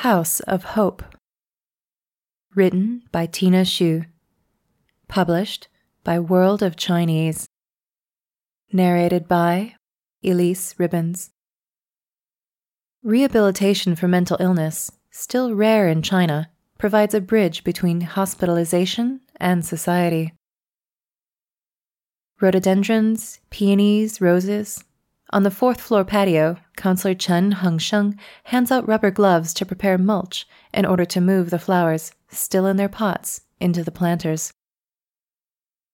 House of Hope Written by Tina Xu Published by World of Chinese Narrated by Elyse Ribbons Rehabilitation for mental illness, still rare in China, provides a bridge between hospitalization and society. Rhododendrons, peonies, roses. On the fourth floor patio, Counselor Chen Hengsheng hands out rubber gloves to prepare mulch in order to move the flowers, still in their pots, into the planters.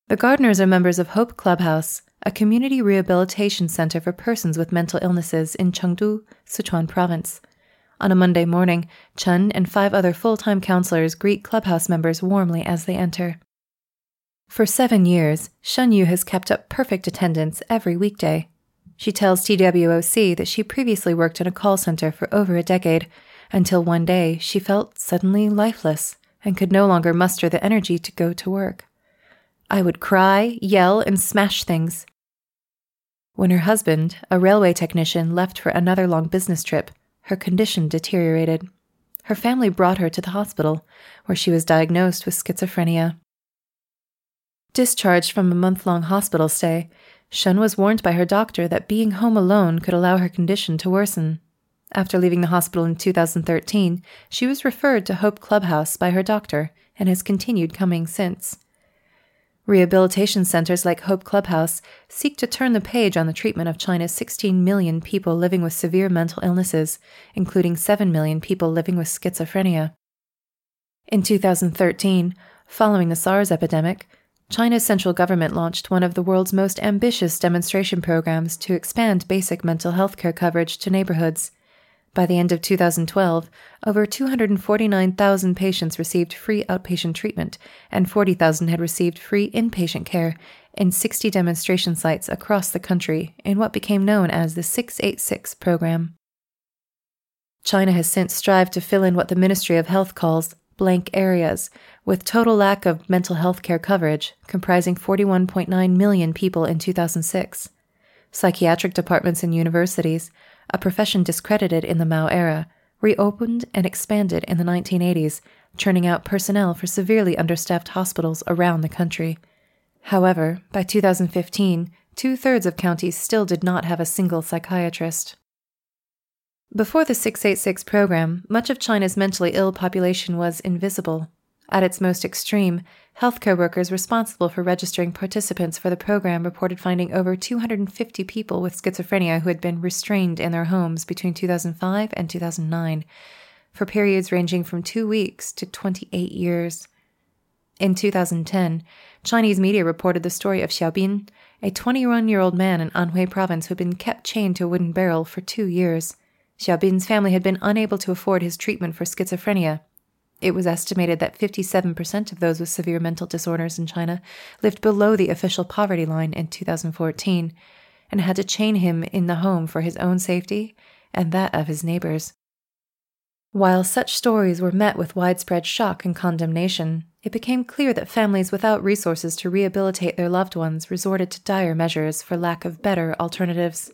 The gardeners are members of Hope Clubhouse, a community rehabilitation center for persons with mental illnesses in Chengdu, Sichuan province. On a Monday morning, Chen and five other full time counselors greet clubhouse members warmly as they enter. For seven years, Shen Yu has kept up perfect attendance every weekday. She tells TWOC that she previously worked in a call center for over a decade, until one day she felt suddenly lifeless and could no longer muster the energy to go to work. I would cry, yell, and smash things. When her husband, a railway technician, left for another long business trip, her condition deteriorated. Her family brought her to the hospital, where she was diagnosed with schizophrenia. Discharged from a month long hospital stay, Shen was warned by her doctor that being home alone could allow her condition to worsen. After leaving the hospital in 2013, she was referred to Hope Clubhouse by her doctor and has continued coming since. Rehabilitation centers like Hope Clubhouse seek to turn the page on the treatment of China's 16 million people living with severe mental illnesses, including 7 million people living with schizophrenia. In 2013, following the SARS epidemic, China's central government launched one of the world's most ambitious demonstration programs to expand basic mental health care coverage to neighborhoods. By the end of 2012, over 249,000 patients received free outpatient treatment, and 40,000 had received free inpatient care in 60 demonstration sites across the country in what became known as the 686 program. China has since strived to fill in what the Ministry of Health calls blank areas, with total lack of mental health care coverage, comprising 41.9 million people in 2006. Psychiatric departments in universities a profession discredited in the Mao era, reopened and expanded in the 1980s, churning out personnel for severely understaffed hospitals around the country. However, by 2015, two thirds of counties still did not have a single psychiatrist. Before the 686 program, much of China's mentally ill population was invisible. At its most extreme, healthcare workers responsible for registering participants for the program reported finding over 250 people with schizophrenia who had been restrained in their homes between 2005 and 2009, for periods ranging from two weeks to 28 years. In 2010, Chinese media reported the story of Xiaobin, a 21 year old man in Anhui province who had been kept chained to a wooden barrel for two years. Xiaobin's family had been unable to afford his treatment for schizophrenia it was estimated that 57% of those with severe mental disorders in China lived below the official poverty line in 2014 and had to chain him in the home for his own safety and that of his neighbors. While such stories were met with widespread shock and condemnation, it became clear that families without resources to rehabilitate their loved ones resorted to dire measures for lack of better alternatives.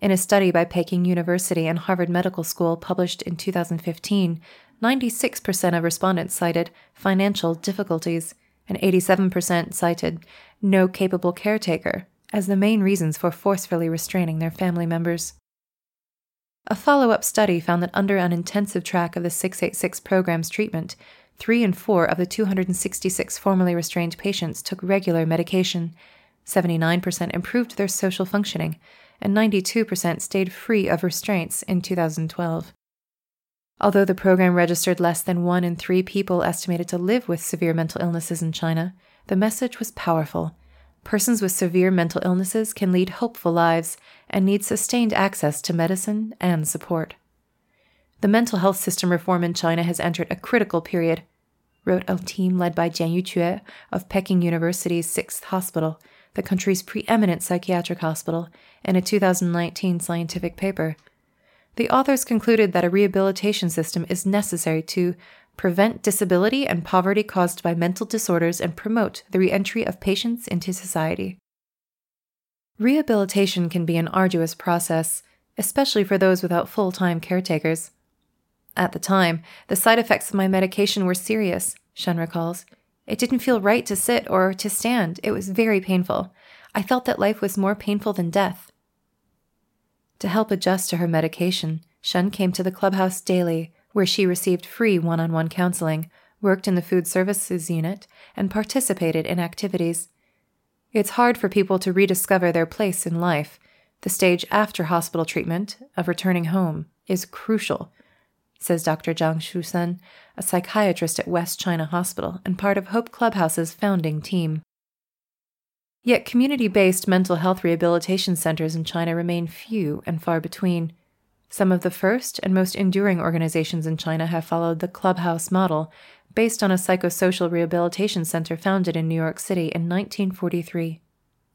In a study by Peking University and Harvard Medical School published in 2015, 96% of respondents cited financial difficulties, and 87% cited no capable caretaker as the main reasons for forcefully restraining their family members. A follow up study found that under an intensive track of the 686 program's treatment, three in four of the 266 formerly restrained patients took regular medication, 79% improved their social functioning, and 92% stayed free of restraints in 2012. Although the program registered less than one in three people estimated to live with severe mental illnesses in China, the message was powerful. Persons with severe mental illnesses can lead hopeful lives and need sustained access to medicine and support. The mental health system reform in China has entered a critical period, wrote a team led by Jian Yuque of Peking University's Sixth Hospital, the country's preeminent psychiatric hospital, in a 2019 scientific paper. The authors concluded that a rehabilitation system is necessary to prevent disability and poverty caused by mental disorders and promote the reentry of patients into society. Rehabilitation can be an arduous process, especially for those without full time caretakers. At the time, the side effects of my medication were serious, Shen recalls. It didn't feel right to sit or to stand. It was very painful. I felt that life was more painful than death. To help adjust to her medication, Shen came to the clubhouse daily, where she received free one on one counseling, worked in the food services unit, and participated in activities. It's hard for people to rediscover their place in life. The stage after hospital treatment, of returning home, is crucial says Dr. Zhang Shusen, a psychiatrist at West China Hospital and part of Hope Clubhouse's founding team. Yet community based mental health rehabilitation centers in China remain few and far between. Some of the first and most enduring organizations in China have followed the Clubhouse model, based on a psychosocial rehabilitation center founded in New York City in 1943.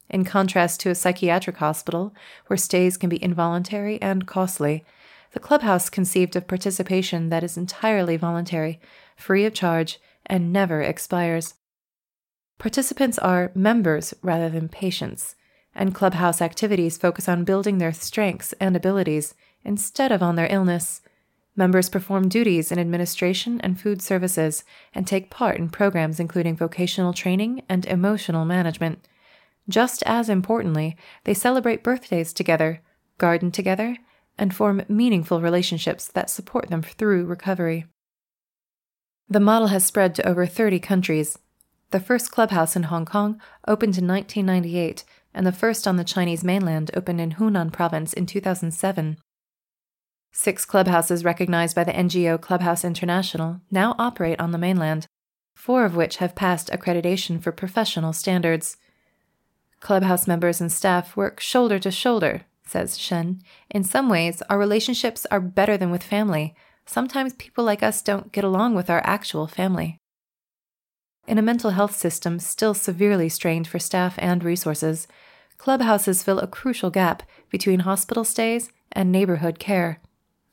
In contrast to a psychiatric hospital, where stays can be involuntary and costly, the clubhouse conceived of participation that is entirely voluntary, free of charge, and never expires. Participants are members rather than patients, and clubhouse activities focus on building their strengths and abilities instead of on their illness. Members perform duties in administration and food services and take part in programs including vocational training and emotional management. Just as importantly, they celebrate birthdays together, garden together, and form meaningful relationships that support them through recovery. The model has spread to over 30 countries. The first clubhouse in Hong Kong opened in 1998, and the first on the Chinese mainland opened in Hunan province in 2007. Six clubhouses recognized by the NGO Clubhouse International now operate on the mainland, four of which have passed accreditation for professional standards. Clubhouse members and staff work shoulder to shoulder says Shen. In some ways, our relationships are better than with family. Sometimes people like us don't get along with our actual family. In a mental health system still severely strained for staff and resources, clubhouses fill a crucial gap between hospital stays and neighborhood care.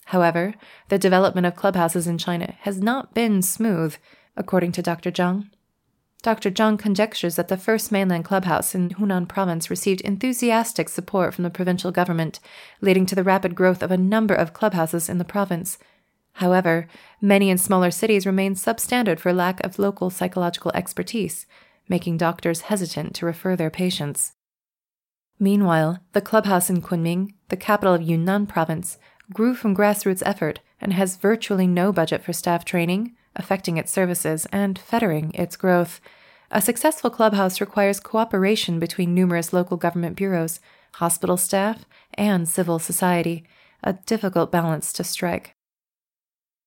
However, the development of clubhouses in China has not been smooth, according to Dr. Zhang. Dr. Zhang conjectures that the first mainland clubhouse in Hunan province received enthusiastic support from the provincial government, leading to the rapid growth of a number of clubhouses in the province. However, many in smaller cities remain substandard for lack of local psychological expertise, making doctors hesitant to refer their patients. Meanwhile, the clubhouse in Kunming, the capital of Yunnan province, grew from grassroots effort and has virtually no budget for staff training, affecting its services and fettering its growth. A successful clubhouse requires cooperation between numerous local government bureaus, hospital staff, and civil society, a difficult balance to strike.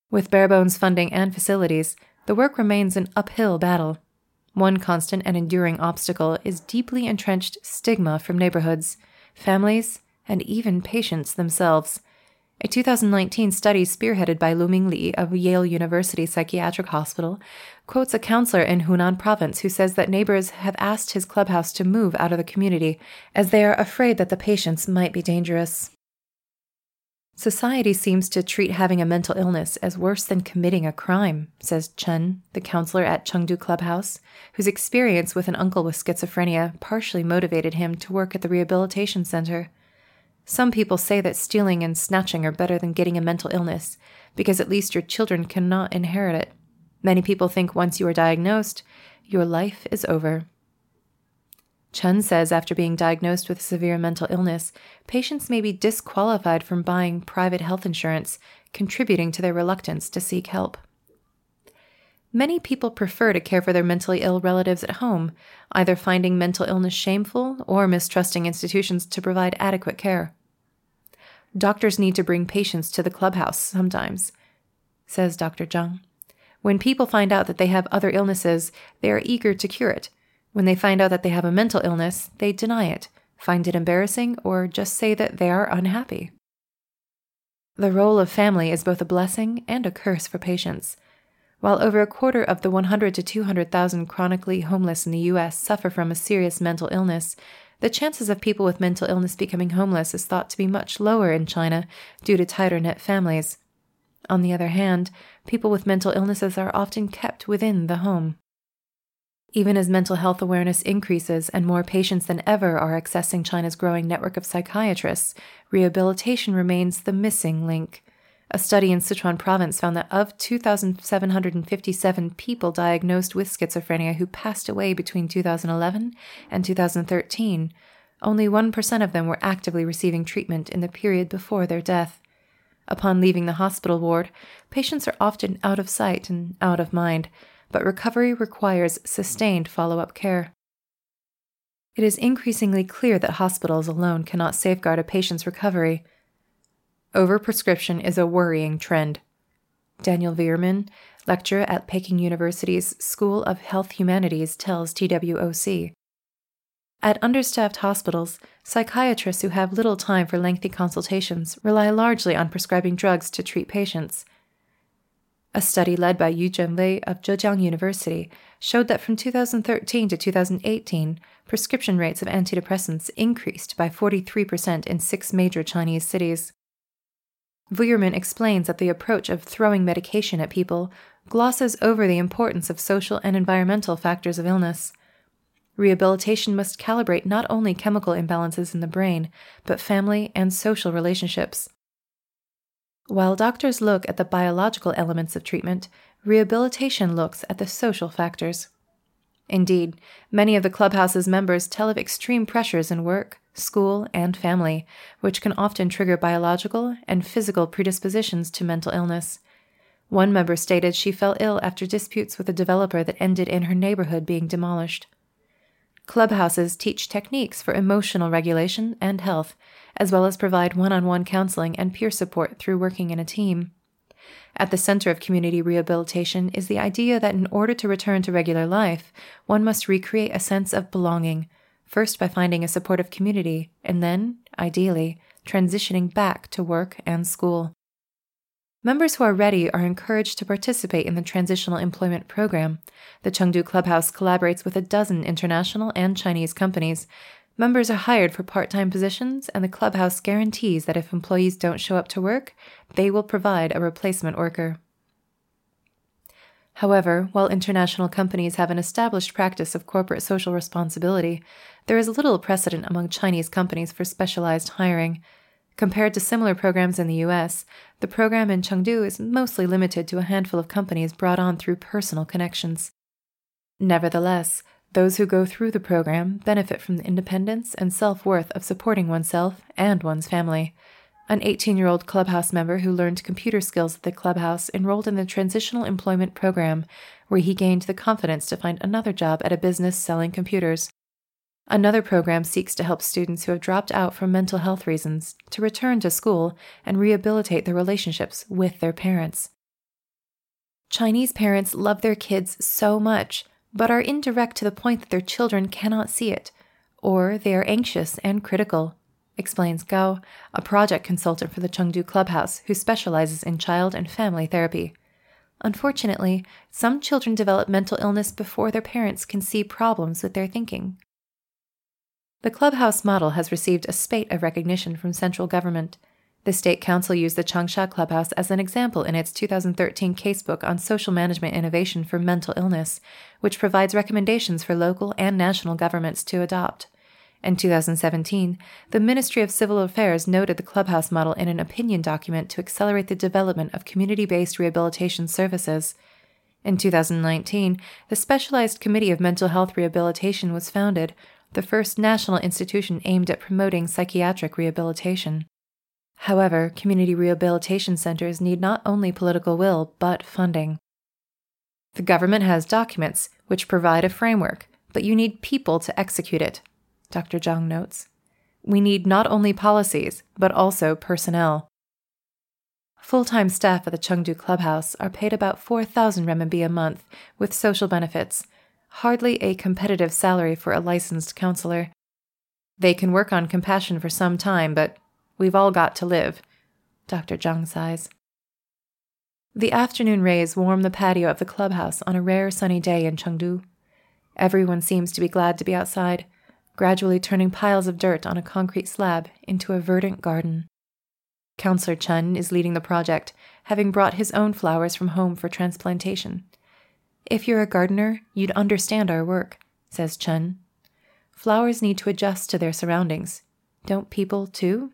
With bare bones funding and facilities, the work remains an uphill battle. One constant and enduring obstacle is deeply entrenched stigma from neighborhoods, families, and even patients themselves. A 2019 study spearheaded by Luming Li of Yale University Psychiatric Hospital quotes a counselor in Hunan province who says that neighbors have asked his clubhouse to move out of the community as they are afraid that the patients might be dangerous. Society seems to treat having a mental illness as worse than committing a crime, says Chen, the counselor at Chengdu Clubhouse, whose experience with an uncle with schizophrenia partially motivated him to work at the rehabilitation center. Some people say that stealing and snatching are better than getting a mental illness, because at least your children cannot inherit it. Many people think once you are diagnosed, your life is over. Chen says after being diagnosed with severe mental illness, patients may be disqualified from buying private health insurance, contributing to their reluctance to seek help. Many people prefer to care for their mentally ill relatives at home, either finding mental illness shameful or mistrusting institutions to provide adequate care. Doctors need to bring patients to the clubhouse sometimes, says Dr. Zhang. When people find out that they have other illnesses, they are eager to cure it. When they find out that they have a mental illness, they deny it, find it embarrassing, or just say that they are unhappy. The role of family is both a blessing and a curse for patients. While over a quarter of the 100 to 200,000 chronically homeless in the US suffer from a serious mental illness, the chances of people with mental illness becoming homeless is thought to be much lower in China due to tighter knit families. On the other hand, people with mental illnesses are often kept within the home. Even as mental health awareness increases and more patients than ever are accessing China's growing network of psychiatrists, rehabilitation remains the missing link. A study in Sichuan province found that of 2,757 people diagnosed with schizophrenia who passed away between 2011 and 2013, only 1% of them were actively receiving treatment in the period before their death. Upon leaving the hospital ward, patients are often out of sight and out of mind, but recovery requires sustained follow up care. It is increasingly clear that hospitals alone cannot safeguard a patient's recovery. Overprescription is a worrying trend. Daniel Vuillermin, lecturer at Peking University's School of Health Humanities, tells TWOC. At understaffed hospitals, psychiatrists who have little time for lengthy consultations rely largely on prescribing drugs to treat patients. A study led by Yu Zhenwei of Zhejiang University showed that from 2013 to 2018, prescription rates of antidepressants increased by 43% in six major Chinese cities. Vuillermin explains that the approach of throwing medication at people glosses over the importance of social and environmental factors of illness. Rehabilitation must calibrate not only chemical imbalances in the brain, but family and social relationships. While doctors look at the biological elements of treatment, rehabilitation looks at the social factors. Indeed, many of the clubhouse's members tell of extreme pressures in work, school, and family, which can often trigger biological and physical predispositions to mental illness. One member stated she fell ill after disputes with a developer that ended in her neighborhood being demolished. Clubhouses teach techniques for emotional regulation and health, as well as provide one on one counseling and peer support through working in a team. At the center of community rehabilitation is the idea that in order to return to regular life, one must recreate a sense of belonging, first by finding a supportive community, and then, ideally, transitioning back to work and school. Members who are ready are encouraged to participate in the Transitional Employment Program. The Chengdu Clubhouse collaborates with a dozen international and Chinese companies. Members are hired for part time positions, and the clubhouse guarantees that if employees don't show up to work, they will provide a replacement worker. However, while international companies have an established practice of corporate social responsibility, there is little precedent among Chinese companies for specialized hiring. Compared to similar programs in the US, the program in Chengdu is mostly limited to a handful of companies brought on through personal connections. Nevertheless, those who go through the program benefit from the independence and self worth of supporting oneself and one's family. An 18 year old clubhouse member who learned computer skills at the clubhouse enrolled in the Transitional Employment Program, where he gained the confidence to find another job at a business selling computers. Another program seeks to help students who have dropped out for mental health reasons to return to school and rehabilitate their relationships with their parents. Chinese parents love their kids so much, but are indirect to the point that their children cannot see it, or they are anxious and critical, explains Gao, a project consultant for the Chengdu Clubhouse who specializes in child and family therapy. Unfortunately, some children develop mental illness before their parents can see problems with their thinking. The clubhouse model has received a spate of recognition from central government. The State Council used the Changsha Clubhouse as an example in its 2013 casebook on social management innovation for mental illness, which provides recommendations for local and national governments to adopt. In 2017, the Ministry of Civil Affairs noted the clubhouse model in an opinion document to accelerate the development of community based rehabilitation services. In 2019, the Specialized Committee of Mental Health Rehabilitation was founded, the first national institution aimed at promoting psychiatric rehabilitation. However, community rehabilitation centers need not only political will, but funding. The government has documents which provide a framework, but you need people to execute it, Dr. Zhang notes. We need not only policies, but also personnel. Full time staff at the Chengdu Clubhouse are paid about 4,000 renminbi a month with social benefits, hardly a competitive salary for a licensed counselor. They can work on compassion for some time, but we've all got to live. Dr. Zhang sighs. The afternoon rays warm the patio of the clubhouse on a rare sunny day in Chengdu. Everyone seems to be glad to be outside, gradually turning piles of dirt on a concrete slab into a verdant garden. Counselor Chen is leading the project, having brought his own flowers from home for transplantation. If you're a gardener, you'd understand our work, says Chen. Flowers need to adjust to their surroundings. Don't people, too?